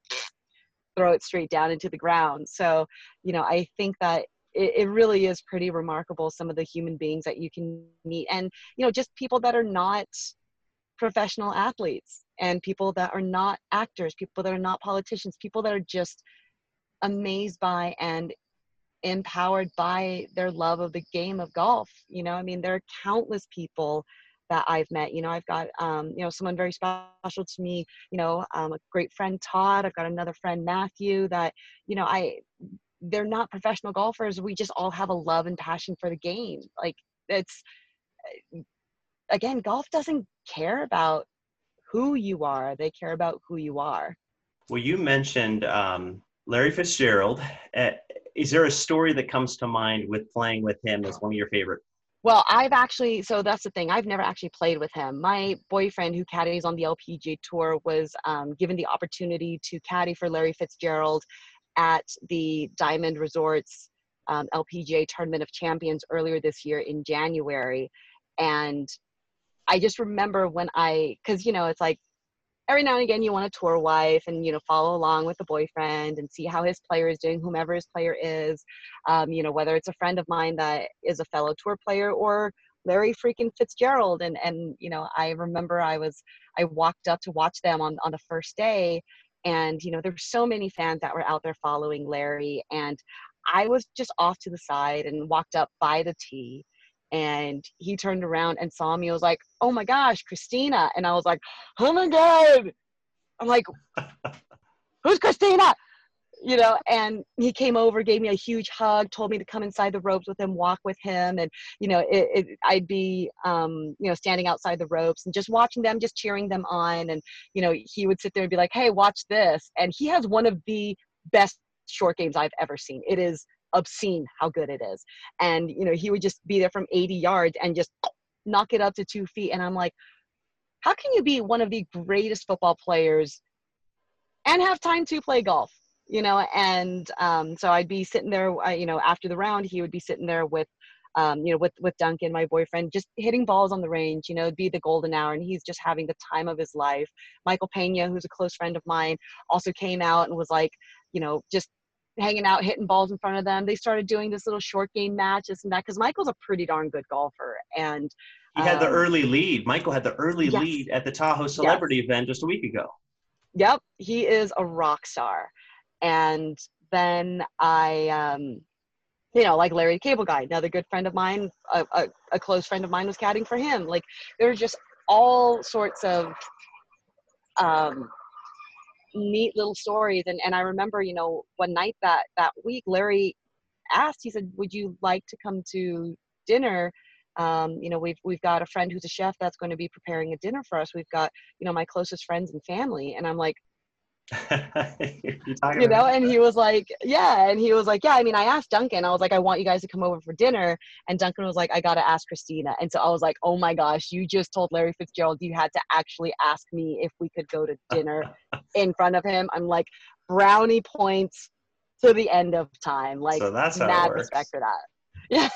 throw it straight down into the ground. So, you know, I think that it, it really is pretty remarkable some of the human beings that you can meet and, you know, just people that are not professional athletes and people that are not actors, people that are not politicians, people that are just amazed by and empowered by their love of the game of golf. You know, I mean, there are countless people that I've met. You know, I've got, um, you know, someone very special to me, you know, um, a great friend, Todd. I've got another friend, Matthew, that, you know, I, they're not professional golfers. We just all have a love and passion for the game. Like, it's, eh, again, golf doesn't care about who you are, they care about who you are. Well, you mentioned um, Larry Fitzgerald. Uh, is there a story that comes to mind with playing with him as one of your favorite? Well, I've actually, so that's the thing. I've never actually played with him. My boyfriend, who caddies on the LPGA Tour, was um, given the opportunity to caddy for Larry Fitzgerald at the Diamond Resorts um, LPGA Tournament of Champions earlier this year in January. And I just remember when I, because, you know, it's like every now and again you want a tour wife and you know follow along with the boyfriend and see how his player is doing whomever his player is. Um, you know whether it's a friend of mine that is a fellow tour player or larry freaking fitzgerald. And and you know i remember i was i walked up to watch them on on the first day and you know there were so many fans that were out there following larry and i was just off to the side and walked up by the tee and he turned around and saw me. I was like, "Oh my gosh, Christina!" And I was like, "Oh my god!" I'm like, "Who's Christina?" You know, and he came over, gave me a huge hug, told me to come inside the ropes with him, walk with him, and you know, it, it, I'd be, um, you know, standing outside the ropes and just watching them, just cheering them on, and you know, he would sit there and be like, "Hey, watch this," and he has one of the best short games I've ever seen. It is obscene how good it is. And, you know, he would just be there from 80 yards and just knock it up to two feet. And I'm like, how can you be one of the greatest football players and have time to play golf? You know, and um, so I'd be sitting there, uh, you know, after the round, he would be sitting there with, um, you know, with with Duncan, my boyfriend, just hitting balls on the range. You know, it'd be the golden hour, and he's just having the time of his life. Michael Pena, who's a close friend of mine, also came out and was like, you know, just hanging out, hitting balls in front of them. They started doing this little short game matches and that because Michael's a pretty darn good golfer. And he had um, the early lead. Michael had the early yes. lead at the Tahoe Celebrity yes. event just a week ago. Yep, he is a rock star. And then I, um, you know, like Larry the Cable Guy, another good friend of mine, a, a, a close friend of mine was caddying for him. Like there's just all sorts of um, neat little stories. And, and I remember, you know, one night that, that week, Larry asked, he said, would you like to come to dinner? Um, you know, we've, we've got a friend who's a chef that's going to be preparing a dinner for us. We've got, you know, my closest friends and family. And I'm like, you know and he was like yeah and he was like yeah i mean i asked duncan i was like i want you guys to come over for dinner and duncan was like i gotta ask christina and so i was like oh my gosh you just told larry fitzgerald you had to actually ask me if we could go to dinner in front of him i'm like brownie points to the end of time like so that's mad respect for that.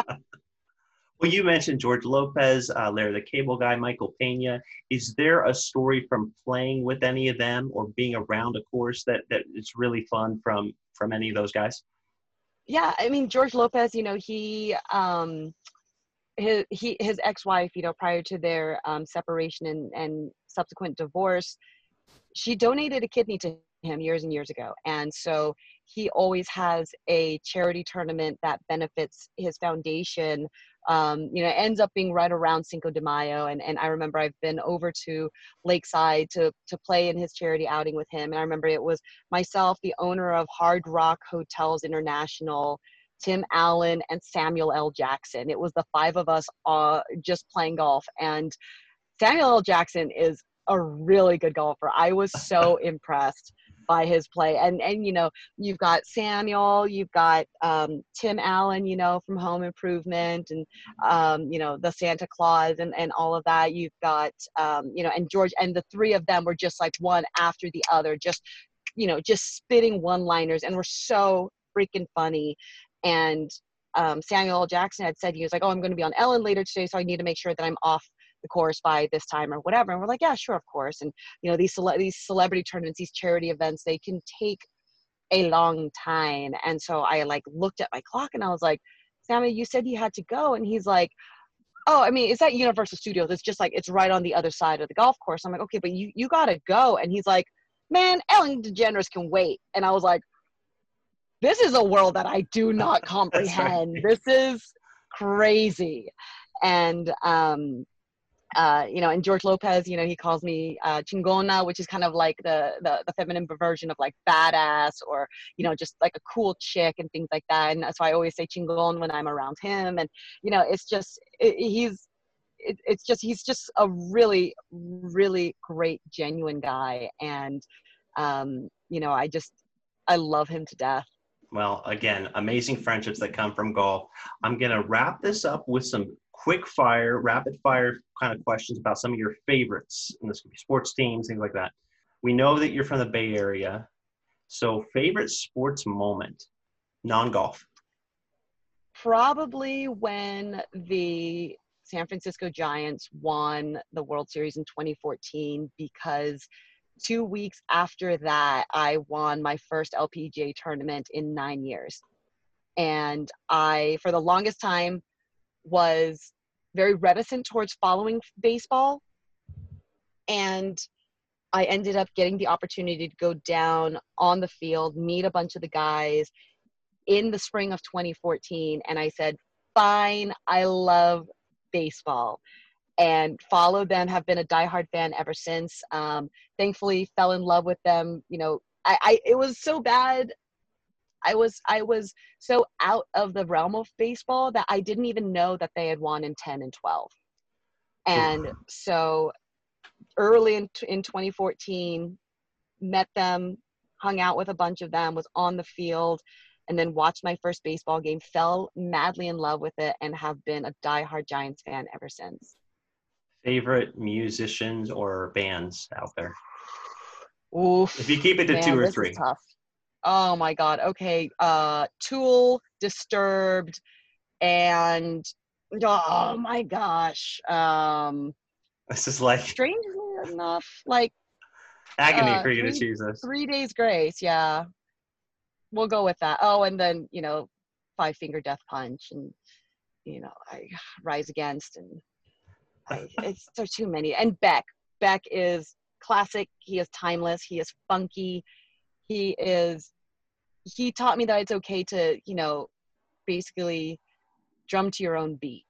yeah Well, you mentioned George Lopez, uh, Larry the Cable Guy, Michael Pena. Is there a story from playing with any of them or being around a course that that is really fun from from any of those guys? yeah, I mean George Lopez, you know, he um his he his ex-wife, you know, prior to their um, separation and and subsequent divorce, she donated a kidney to him years and years ago, and so he always has a charity tournament that benefits his foundation. Um, you know, it ends up being right around Cinco de Mayo, and and I remember I've been over to Lakeside to to play in his charity outing with him, and I remember it was myself, the owner of Hard Rock Hotels International Tim Allen, and Samuel L. Jackson. It was the five of us uh, just playing golf. And Samuel L. Jackson is a really good golfer. I was so impressed by his play. And and you know, you've got Samuel, you've got um, Tim Allen, you know, from Home Improvement, and um, you know the Santa Claus and and all of that. You've got um, you know, and George, and the three of them were just like one after the other, just you know, just spitting one-liners, and were so freaking funny and um, Samuel Jackson had said he was like, "Oh, I'm going to be on Ellen later today, so I need to make sure that I'm off the course by this time or whatever." And we're like, "Yeah, sure, of course." And you know, these cele- these celebrity tournaments, these charity events, they can take a long time. And so I like looked at my clock and I was like, "Samuel, you said you had to go," and he's like. Oh, I mean, it's at Universal Studios. It's just like it's right on the other side of the golf course. I'm like, okay, but you you gotta go. And he's like, man, Ellen DeGeneres can wait. And I was like, this is a world that I do not comprehend. right. This is crazy. And, um, uh, you know, and George Lopez, you know, he calls me uh, chingona, which is kind of like the, the, the feminine version of like badass or you know just like a cool chick and things like that. And so I always say chingon when I'm around him, and you know, it's just it, he's it, it's just he's just a really really great genuine guy, and um, you know, I just I love him to death well, again, amazing friendships that come from golf. I'm going to wrap this up with some quick fire, rapid fire kind of questions about some of your favorites. And this could be sports teams, things like that. We know that you're from the Bay Area. So, favorite sports moment, non golf? Probably when the San Francisco Giants won the World Series in 2014 because two weeks after that, I won my first LPGA tournament in nine years. And I, for the longest time, was very reticent towards following baseball. And I ended up getting the opportunity to go down on the field, meet a bunch of the guys in the spring of 2014. And I said, fine, I love baseball and followed them have been a diehard fan ever since um, thankfully fell in love with them you know I, I it was so bad i was i was so out of the realm of baseball that i didn't even know that they had won in 10 and 12 and so early in, in 2014 met them hung out with a bunch of them was on the field and then watched my first baseball game fell madly in love with it and have been a diehard giants fan ever since favorite musicians or bands out there? Oof, if you keep it to man, two or three. tough. Oh my god. Okay. Uh Tool, Disturbed, and oh my gosh. Um This is like strangely enough, like agony uh, for you three, to choose this. Three days grace, yeah. We'll go with that. Oh, and then, you know, five finger death punch and you know, I rise against and I, it's there's too many. And Beck, Beck is classic. He is timeless. He is funky. He is. He taught me that it's okay to, you know, basically drum to your own beat.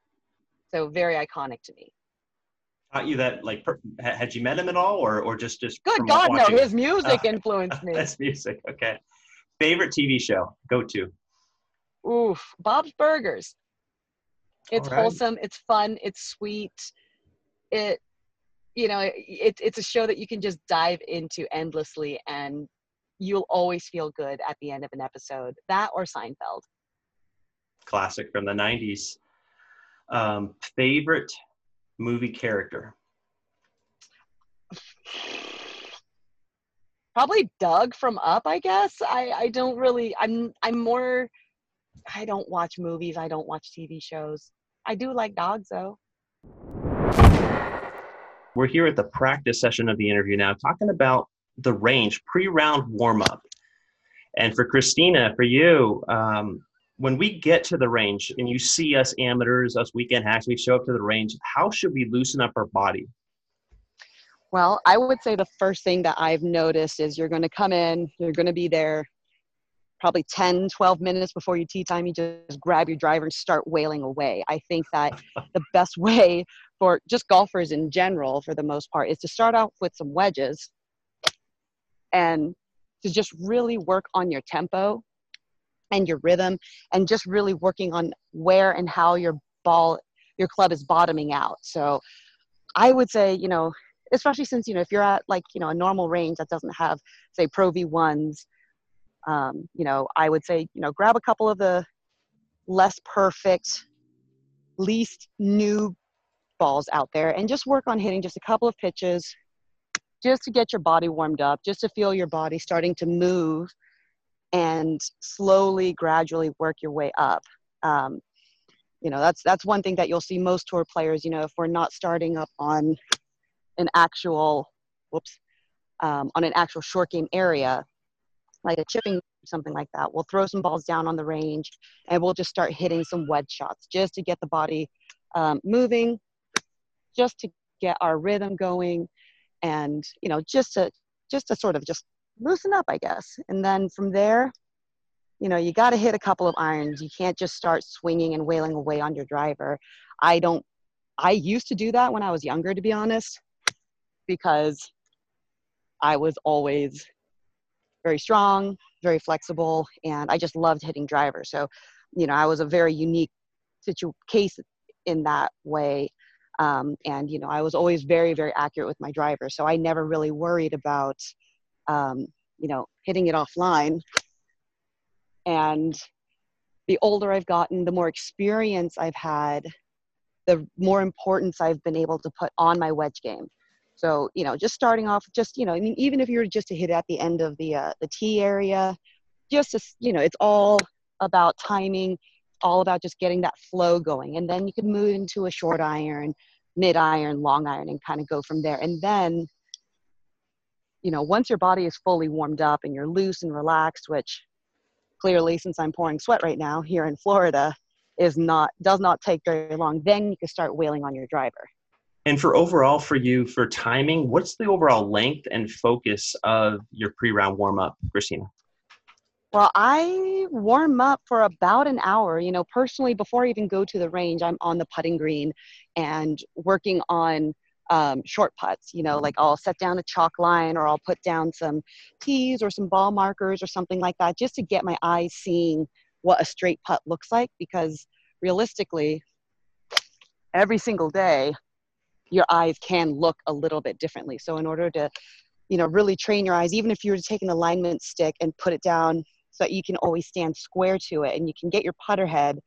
So very iconic to me. Taught you that, like, per, had you met him at all, or or just just? Good God, no! His music uh, influenced me. his music. Okay. Favorite TV show? Go to. Oof, Bob's Burgers. It's right. wholesome. It's fun. It's sweet it you know it, it's a show that you can just dive into endlessly and you'll always feel good at the end of an episode that or seinfeld. Classic from the 90s um, favorite movie character? Probably doug from up i guess. I i don't really i'm i'm more i don't watch movies i don't watch tv shows. I do like dogs though. We're here at the practice session of the interview now, talking about the range pre round warm up. And for Christina, for you, um, when we get to the range and you see us amateurs, us weekend hacks, we show up to the range, how should we loosen up our body? Well, I would say the first thing that I've noticed is you're going to come in, you're going to be there probably 10, 12 minutes before your tee time. You just grab your driver and start wailing away. I think that the best way for just golfers in general, for the most part, is to start off with some wedges and to just really work on your tempo and your rhythm and just really working on where and how your ball, your club is bottoming out. So I would say, you know, especially since you know if you're at like you know a normal range that doesn't have say pro v1s um, you know i would say you know grab a couple of the less perfect least new balls out there and just work on hitting just a couple of pitches just to get your body warmed up just to feel your body starting to move and slowly gradually work your way up. Um, you know that's that's one thing that you'll see most tour players you know if we're not starting up on an actual whoops um, on an actual short game area like a chipping something like that we'll throw some balls down on the range and we'll just start hitting some wedge shots just to get the body um, moving just to get our rhythm going and you know just to just to sort of just loosen up i guess and then from there you know you got to hit a couple of irons you can't just start swinging and wailing away on your driver i don't i used to do that when i was younger to be honest because I was always very strong, very flexible, and I just loved hitting drivers. So, you know, I was a very unique situ- case in that way. Um, and, you know, I was always very, very accurate with my driver. So I never really worried about, um, you know, hitting it offline. And the older I've gotten, the more experience I've had, the more importance I've been able to put on my wedge game. So, you know, just starting off, just, you know, I mean, even if you were just to hit at the end of the, uh, the tee area, just, to, you know, it's all about timing, all about just getting that flow going. And then you can move into a short iron, mid iron, long iron, and kind of go from there. And then, you know, once your body is fully warmed up and you're loose and relaxed, which clearly, since I'm pouring sweat right now here in Florida, is not does not take very long. Then you can start wailing on your driver. And for overall, for you, for timing, what's the overall length and focus of your pre round warm up, Christina? Well, I warm up for about an hour. You know, personally, before I even go to the range, I'm on the putting green and working on um, short putts. You know, like I'll set down a chalk line or I'll put down some tees or some ball markers or something like that just to get my eyes seeing what a straight putt looks like because realistically, every single day, your eyes can look a little bit differently. So in order to, you know, really train your eyes, even if you were to take an alignment stick and put it down so that you can always stand square to it and you can get your putter head,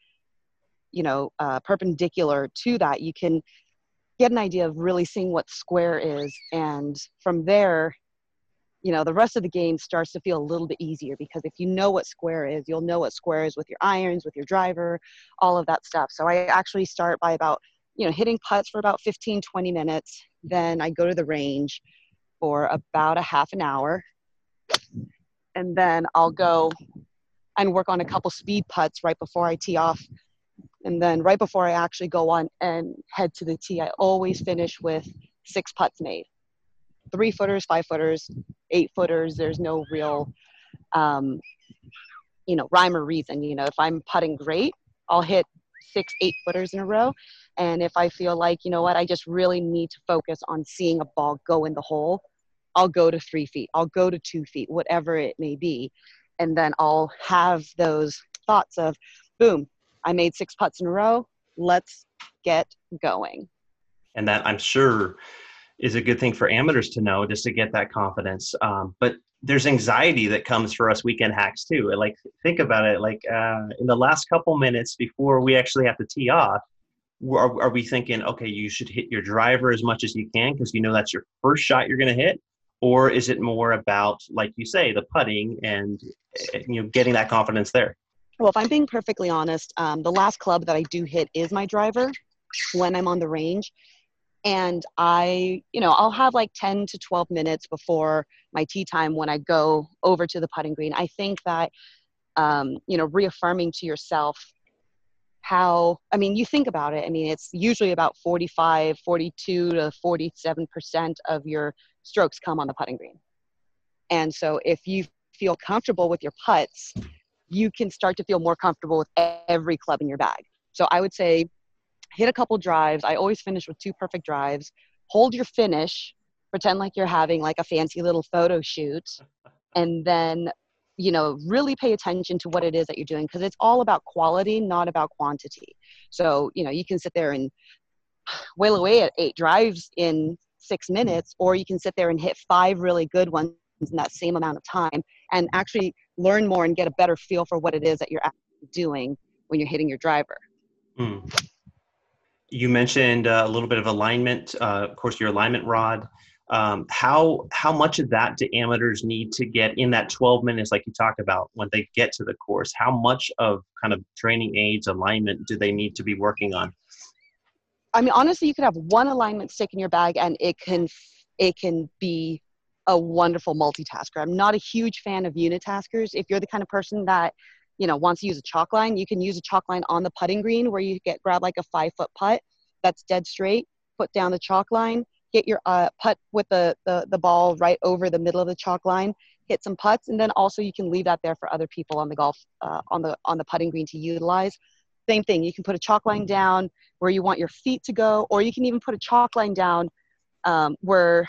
you know, uh, perpendicular to that, you can get an idea of really seeing what square is. And from there, you know, the rest of the game starts to feel a little bit easier because if you know what square is, you'll know what square is with your irons, with your driver, all of that stuff. So I actually start by about you know, hitting putts for about 15, 20 minutes. Then I go to the range for about a half an hour. And then I'll go and work on a couple speed putts right before I tee off. And then right before I actually go on and head to the tee, I always finish with six putts made. Three footers, five footers, eight footers. There's no real, um, you know, rhyme or reason. You know, if I'm putting great, I'll hit six, eight footers in a row. And if I feel like, you know what, I just really need to focus on seeing a ball go in the hole, I'll go to three feet, I'll go to two feet, whatever it may be. And then I'll have those thoughts of, boom, I made six putts in a row, let's get going. And that I'm sure is a good thing for amateurs to know just to get that confidence. Um, but there's anxiety that comes for us weekend hacks too. Like think about it. Like uh, in the last couple minutes before we actually have to tee off, are, are we thinking, okay, you should hit your driver as much as you can because you know that's your first shot you're going to hit? Or is it more about, like you say, the putting and eh, you know getting that confidence there? Well, if I'm being perfectly honest, um, the last club that I do hit is my driver when I'm on the range. And I, you know, I'll have like 10 to 12 minutes before my tee time when I go over to the putting green. I think that um, you know, reaffirming to yourself how, I mean, you think about it. I mean, it's usually about 45, 42 to 47% of your strokes come on the putting green. And so if you feel comfortable with your putts, you can start to feel more comfortable with every club in your bag. So I would say hit a couple drives. I always finish with two perfect drives. Hold your finish, pretend like you're having like a fancy little photo shoot, and then you know really pay attention to what it is that you're doing because it's all about quality not about quantity so you know you can sit there and wail away at eight drives in six minutes or you can sit there and hit five really good ones in that same amount of time and actually learn more and get a better feel for what it is that you're doing when you're hitting your driver. Mm. You mentioned uh, a little bit of alignment, uh, of course, your alignment rod. Um, how how much of that do amateurs need to get in that 12 minutes, like you talked about, when they get to the course? How much of kind of training aids alignment do they need to be working on? I mean, honestly, you could have one alignment stick in your bag, and it can it can be a wonderful multitasker. I'm not a huge fan of unitaskers. If you're the kind of person that you know wants to use a chalk line, you can use a chalk line on the putting green where you get grab like a five foot putt that's dead straight, put down the chalk line, get your uh, putt with the, the the ball right over the middle of the chalk line, hit some putts, and then also you can leave that there for other people on the golf uh, on the on the putting green to utilize. Same thing, you can put a chalk line down where you want your feet to go, or you can even put a chalk line down um, where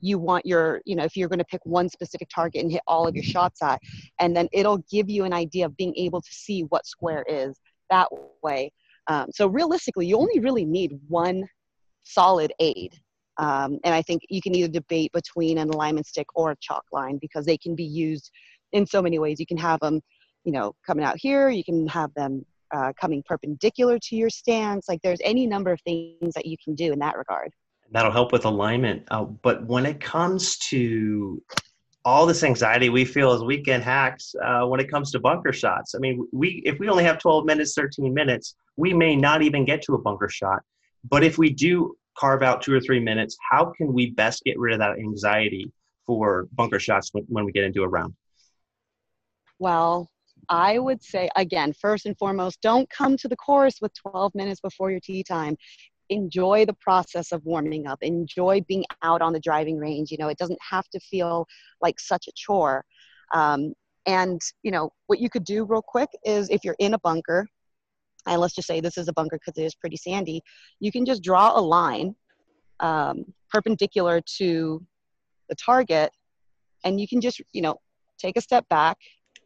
you want your, you know, if you're going to pick one specific target and hit all of your shots at, and then it'll give you an idea of being able to see what square is that way. Um, so realistically, you only really need one solid aid. Um, and I think you can either debate between an alignment stick or a chalk line because they can be used in so many ways. You can have them, you know, coming out here. You can have them uh, coming perpendicular to your stance. Like there's any number of things that you can do in that regard that'll help with alignment. Uh, but when it comes to all this anxiety we feel as weekend hacks uh, when it comes to bunker shots. I mean, we if we only have 12 minutes, 13 minutes, we may not even get to a bunker shot. But if we do carve out two or three minutes, how can we best get rid of that anxiety for bunker shots when, when we get into a round? Well, I would say again, first and foremost, don't come to the course with 12 minutes before your tee time. Enjoy the process of warming up. Enjoy being out on the driving range. You know it doesn't have to feel like such a chore. Um, and you know what you could do real quick is if you're in a bunker and let's just say this is a bunker because it is pretty sandy you can just draw a line um, perpendicular to the target and you can just you know take a step back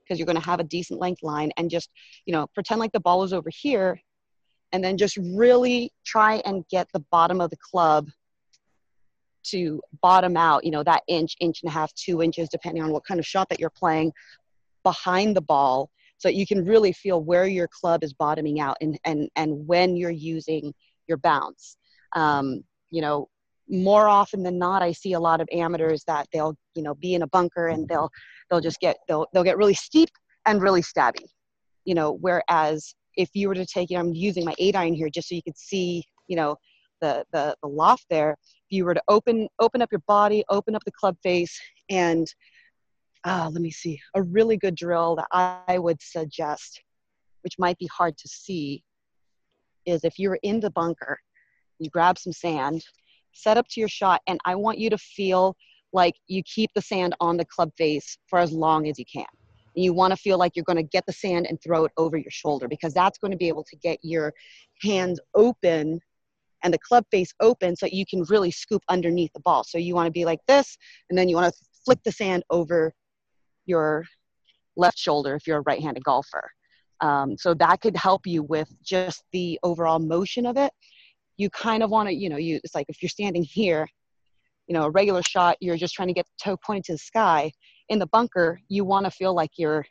because you're going to have a decent length line and just you know pretend like the ball is over here and then just really try and get the bottom of the club to bottom out, you know, that inch, inch and a half, two inches, depending on what kind of shot that you're playing behind the ball. So you can really feel where your club is bottoming out and, and, and when you're using your bounce. Um, you know, more often than not, I see a lot of amateurs that they'll, you know, be in a bunker and they'll, they'll just get, they'll, they'll get really steep and really stabby, you know, whereas if you were to take, you know, I'm using my eight iron here just so you could see, you know, the, the, the loft there. If you were to open, open up your body, open up the club face and uh, let me see, a really good drill that I would suggest, which might be hard to see, is if you're in the bunker, you grab some sand, set up to your shot, and I want you to feel like you keep the sand on the club face for as long as you can And you want to feel like you're going to get the sand and throw it over your shoulder because that's going to be able to get your hands open and the club face open so you can really scoop underneath the ball. So you want to be like this, and then you want to flick the sand over your left shoulder if you're a right handed golfer. Um, so that could help you with just the overall motion of it. You kind of want to, you know, you it's like if you're standing here, you know, a regular shot, you're just trying to get the toe pointed to the sky in the bunker, you want to feel like you're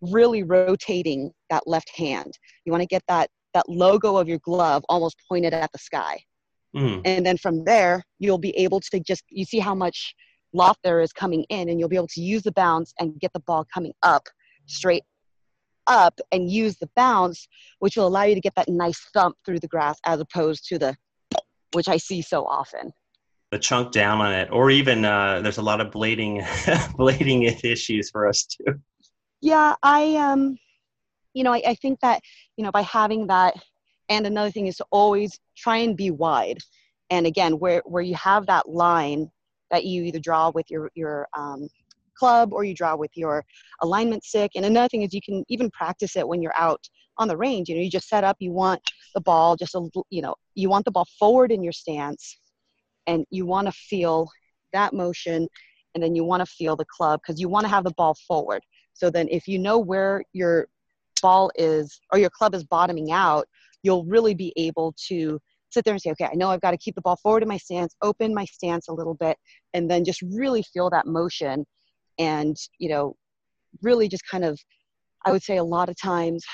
really rotating that left hand. You want to get that that logo of your glove almost pointed at the sky. Mm. And then from there, you'll be able to just you see how much loft there is coming in and you'll be able to use the bounce and get the ball coming up straight up and use the bounce which will allow you to get that nice thump through the grass as opposed to the which I see so often the chunk down on it, or even uh, there's a lot of blading blading issues for us too. Yeah, I um, you know, I, I think that you know by having that, and another thing is to always try and be wide. And again, where where you have that line that you either draw with your your um, club or you draw with your alignment stick. And another thing is you can even practice it when you're out on the range. You know, you just set up. You want the ball just a you know you want the ball forward in your stance, and you want to feel that motion, and then you want to feel the club because you want to have the ball forward. So then, if you know where your ball is or your club is bottoming out, you'll really be able to sit there and say, okay, I know I've got to keep the ball forward in my stance, open my stance a little bit, and then just really feel that motion. And, you know, really just kind of, I would say a lot of times,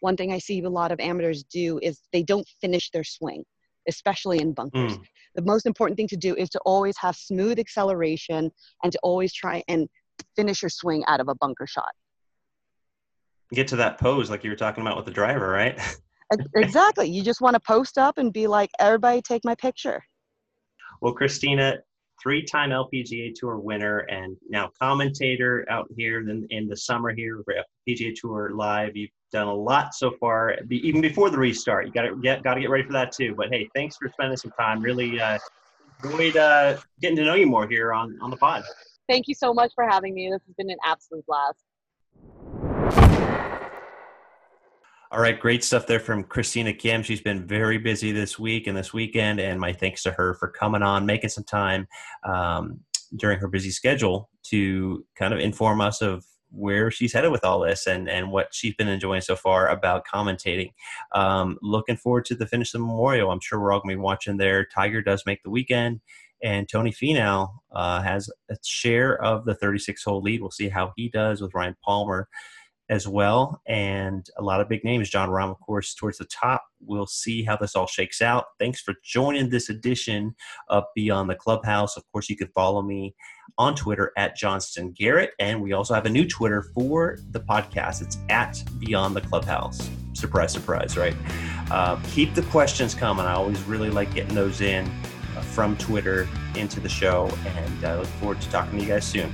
one thing I see a lot of amateurs do is they don't finish their swing, especially in bunkers. Mm. The most important thing to do is to always have smooth acceleration and to always try and finish your swing out of a bunker shot. Get to that pose like you were talking about with the driver, right? exactly. You just want to post up and be like, everybody take my picture. Well, Christina, three time LPGA Tour winner and now commentator out here in, in the summer here, for PGA Tour Live. You've done a lot so far, even before the restart. You got to get got to get ready for that too. But hey, thanks for spending some time. Really uh, enjoyed uh, getting to know you more here on on the pod. Thank you so much for having me. This has been an absolute blast. All right, great stuff there from Christina Kim. She's been very busy this week and this weekend, and my thanks to her for coming on, making some time um, during her busy schedule to kind of inform us of where she's headed with all this and, and what she's been enjoying so far about commentating. Um, looking forward to the finish of the Memorial. I'm sure we're all going to be watching there. Tiger does make the weekend, and Tony Finau uh, has a share of the 36 hole lead. We'll see how he does with Ryan Palmer as well, and a lot of big names. Jon Rahm, of course, towards the top. We'll see how this all shakes out. Thanks for joining this edition of Beyond the Clubhouse. Of course, you can follow me on Twitter at Johnston Garrett, and we also have a new Twitter for the podcast. It's at Beyond the Clubhouse. Surprise, surprise, right? Uh, keep the questions coming. I always really like getting those in uh, from Twitter into the show, and I look forward to talking to you guys soon.